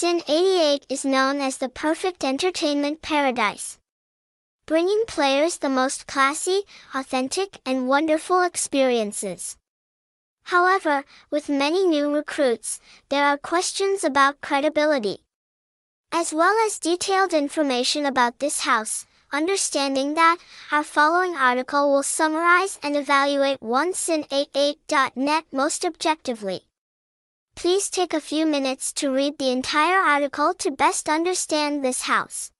Sin 88 is known as the perfect entertainment paradise. Bringing players the most classy, authentic, and wonderful experiences. However, with many new recruits, there are questions about credibility. As well as detailed information about this house, understanding that, our following article will summarize and evaluate onesin88.net most objectively. Please take a few minutes to read the entire article to best understand this house.